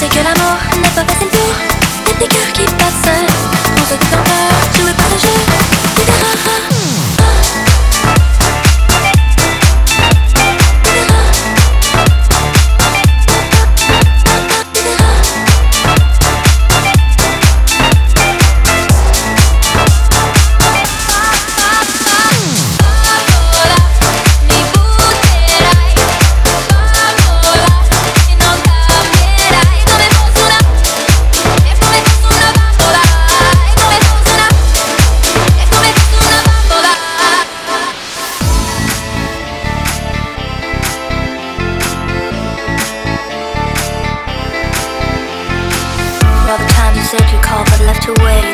sais que l'amour n'est pas passé le tour, y'a des cœurs qui passent, on se dit en away.